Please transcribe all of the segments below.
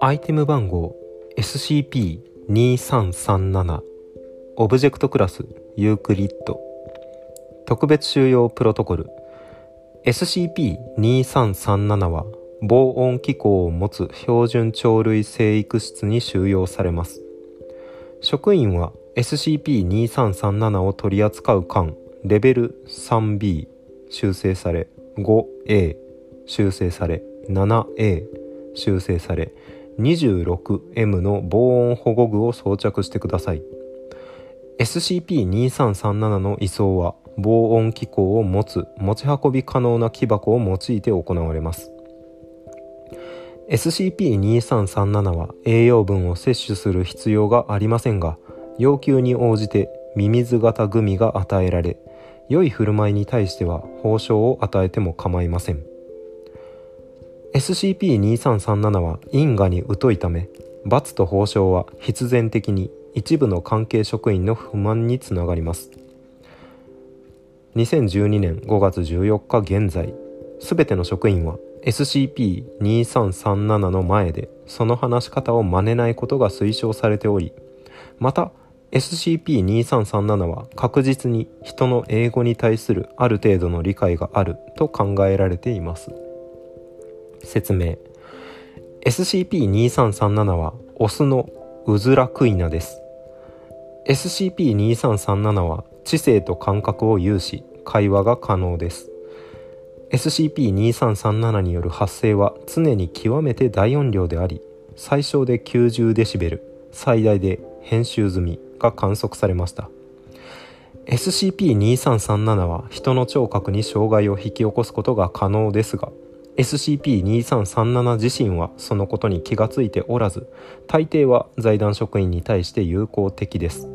アイテム番号 SCP-2337 オブジェクトクラスユークリッド。特別収容プロトコル。SCP-2337 は防音機構を持つ標準鳥類生育室に収容されます。職員は SCP-2337 を取り扱う間レベル 3B 修正され 5A 修正され 7A 修正され 26M の防音保護具を装着してください。SCP-2337 の移送は防音機構を持つ持ち運び可能な木箱を用いて行われます。SCP-2337 は栄養分を摂取する必要がありませんが要求に応じてミミズ型グミが与えられ良い振る舞いに対しては報奨を与えても構いません。SCP-2337 は因果に疎いため罰と報奨は必然的に一部の関係職員の不満につながります。2012年5月14日現在全ての職員は SCP-2337 の前でその話し方を真似ないことが推奨されておりまた SCP-2337 は確実に人の英語に対するある程度の理解があると考えられています。説明。SCP-2337 はオスのウズラクイナです。SCP-2337 は知性と感覚を有し会話が可能です。SCP-2337 による発生は常に極めて大音量であり最小で 90dB 最大で編集済み。が観測されました。SCP-2337 は人の聴覚に障害を引き起こすことが可能ですが SCP-2337 自身はそのことに気がついておらず大抵は財団職員に対して有効的です。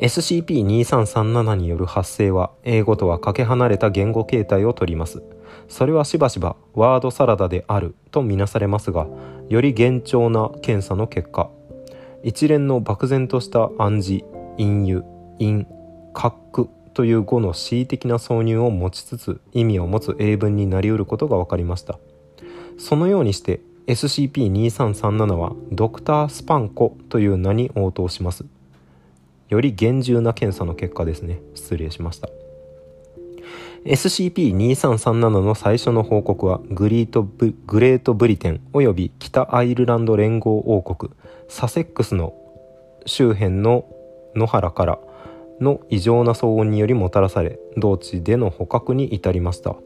SCP-2337 による発生は英語とはかけ離れた言語形態をとります。それはしばしばワードサラダであるとみなされますがより厳重な検査の結果一連の漠然とした暗示隠喩陰括という語の恣意的な挿入を持ちつつ意味を持つ英文になりうることが分かりました。そのようにして SCP-2337 はドクタースパンコという名に応答します。より厳重な検査の結果ですね。失礼しました。SCP-2337 の最初の報告はグリートブグレートブリテンおよび北アイルランド連合王国サセックスの周辺の野原からの異常な騒音によりもたらされ同地での捕獲に至りました。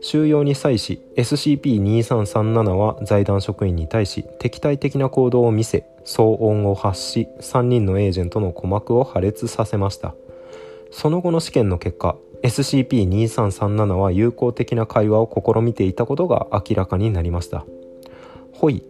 収容に際し SCP-2337 は財団職員に対し敵対的な行動を見せ騒音を発し3人のエージェントの鼓膜を破裂させました。その後の試験の結果 SCP-2337 は有効的な会話を試みていたことが明らかになりました。ホイ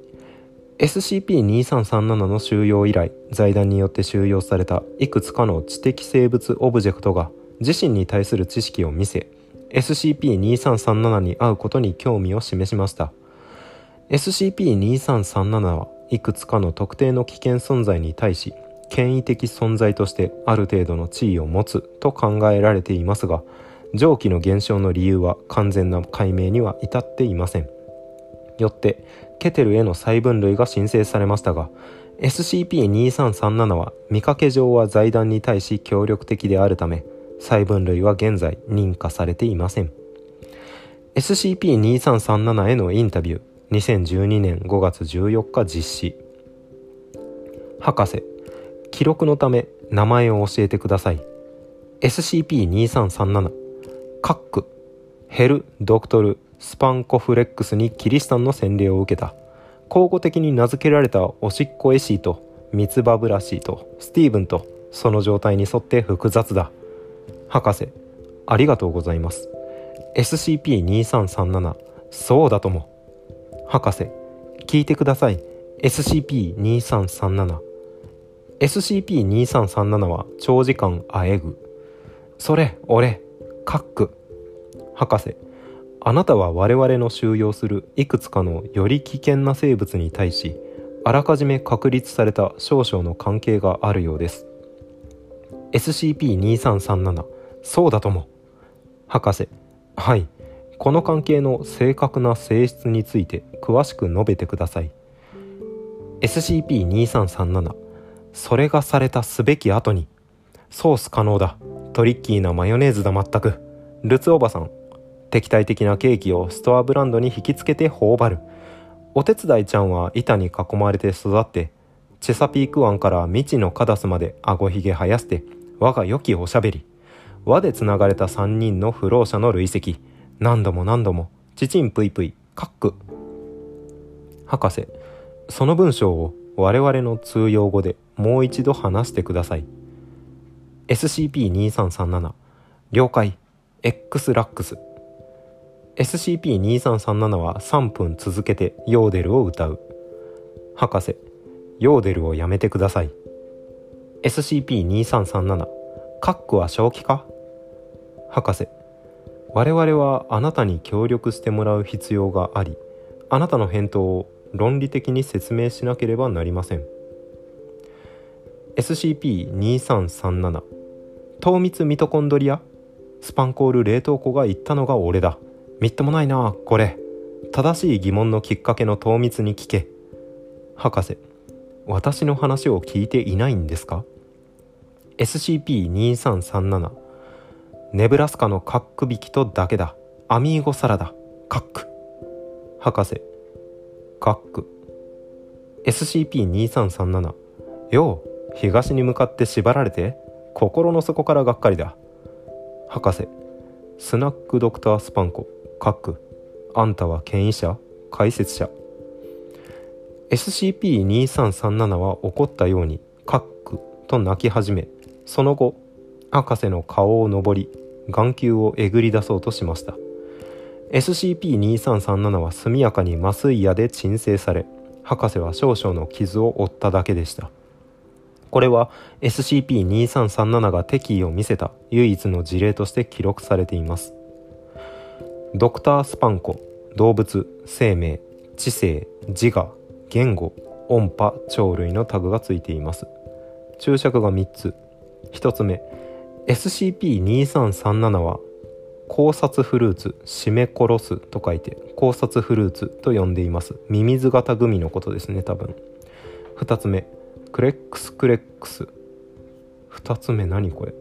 SCP-2337 の収容以来財団によって収容されたいくつかの知的生物オブジェクトが自身に対する知識を見せ SCP-2337 に会うことに興味を示しました。SCP-2337 はいくつかの特定の危険存在に対し権威的存在としてある程度の地位を持つと考えられていますが上記の現象の理由は完全な解明には至っていません。よってケテルへの再分類が申請されましたが SCP-2337 は見かけ上は財団に対し協力的であるため再分類は現在認可されていません。SCP-2337 へのインタビュー2012年5月14日実施。博士記録のため名前を教えてください。SCP-2337 カック。ヘル・ドクトル・スパンコフレックスにキリシタンの洗礼を受けた。交互的に名付けられたおしっこエシーとミツバブラシーとスティーブンとその状態に沿って複雑だ。博士ありがとうございます。SCP-2337 そうだとも。博士聞いてください。SCP-2337 SCP-2337 は長時間あえぐ。それ俺カック。博士あなたは我々の収容するいくつかのより危険な生物に対しあらかじめ確立された少々の関係があるようです。SCP-2337 そうだとも。博士はい。この関係の正確な性質について詳しく述べてください。SCP-2337 それがされたすべき後にソース可能だトリッキーなマヨネーズだ全くルツおばさん敵対的なケーキをストアブランドに引きつけて頬張る。お手伝いちゃんは板に囲まれて育ってチェサピーク湾から未知のカダスまであごひげ生やして我が良きおしゃべり。輪でつながれた3人の不老者の累積。何度も何度もちちんぷいぷいカック。博士その文章を我々の通用語でもう一度話してください。SCP-2337 了解。X ラックス。SCP-2337 は3分続けてヨーデルを歌う。博士ヨーデルをやめてください。SCP-2337 カックは正気か？博士我々はあなたに協力してもらう必要がありあなたの返答を論理的に説明しなければなりません。SCP-2337 糖密ミトコンドリア。スパンコール冷凍庫が言ったのが俺だ。みっともないなこれ。正しい疑問のきっかけの糖密に聞け。博士私の話を聞いていないんですか？SCP-2337 ネブラスカのカック引きとだけだ。アミーゴサラダ。カック。博士カック。SCP-2337 よう東に向かって縛られて心の底からがっかりだ。博士スナックドクタースパンコ。カックあんたは権威者？解説者。SCP-2337 は怒ったようにカックと泣き始めその後博士の顔を登り眼球をえぐり出そうとしました。SCP-2337 は速やかに麻酔矢で鎮静され博士は少々の傷を負っただけでした。これは SCP-2337 が敵意を見せた唯一の事例として記録されています。ドクタースパンコ動物生命知性自我言語音波鳥類のタグがついています。注釈が3つ。1つ目 SCP-2337 は考察フルーツ締め殺すと書いて考察フルーツと呼んでいます。ミミズ型グミのことですね多分。2つ目クレックスクレックス。2つ目何これ？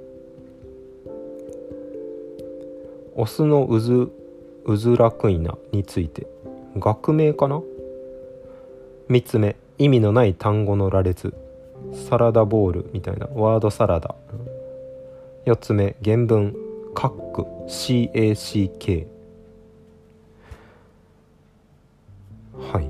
オスのウズウズラクイナについて。学名かな？3つ目意味のない単語の羅列。サラダボールみたいな。ワードサラダ。4つ目原文。カック CACK はい。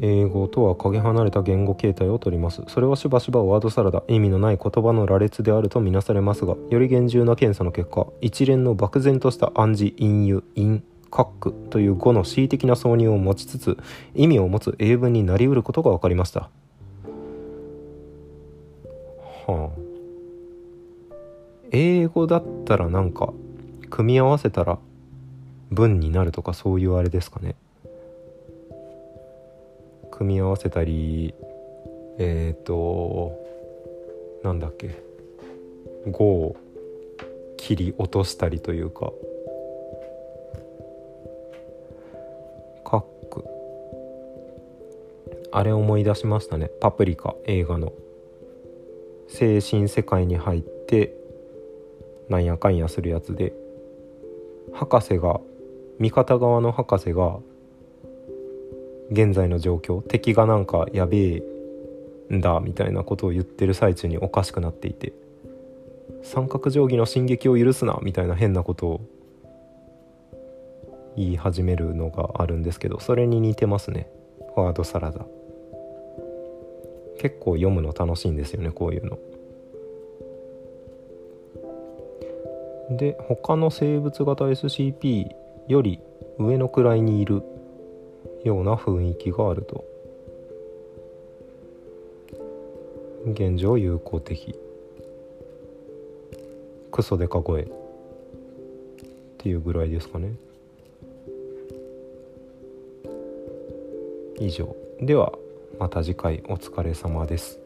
英語とはかけ離れた言語形態をとります。それはしばしばワードサラダ意味のない言葉の羅列であるとみなされますがより厳重な検査の結果一連の漠然とした暗示隠喩隠カックという語の恣意的な挿入を持ちつつ意味を持つ英文になりうることが分かりました。はあ。英語だったらなんか組み合わせたら文になるとかそういうあれですかね。組み合わせたりえっ、ー、となんだっけ。語を切り落としたりというか。カックあれ思い出しましたね。パプリカ映画の。精神世界に入ってなんやかんやするやつで。博士が味方側の博士が現在の状況敵がなんかやべえんだみたいなことを言ってる最中におかしくなっていて。三角定規の進撃を許すなみたいな変なことを言い始めるのがあるんですけどそれに似てますね。ワードサラダ。結構読むの楽しいんですよねこういうの。で他の生物型 SCP より上の位にいるような雰囲気があると。現状有効的。クソデカ声。っていうぐらいですかね。以上。ではまた次回お疲れ様です。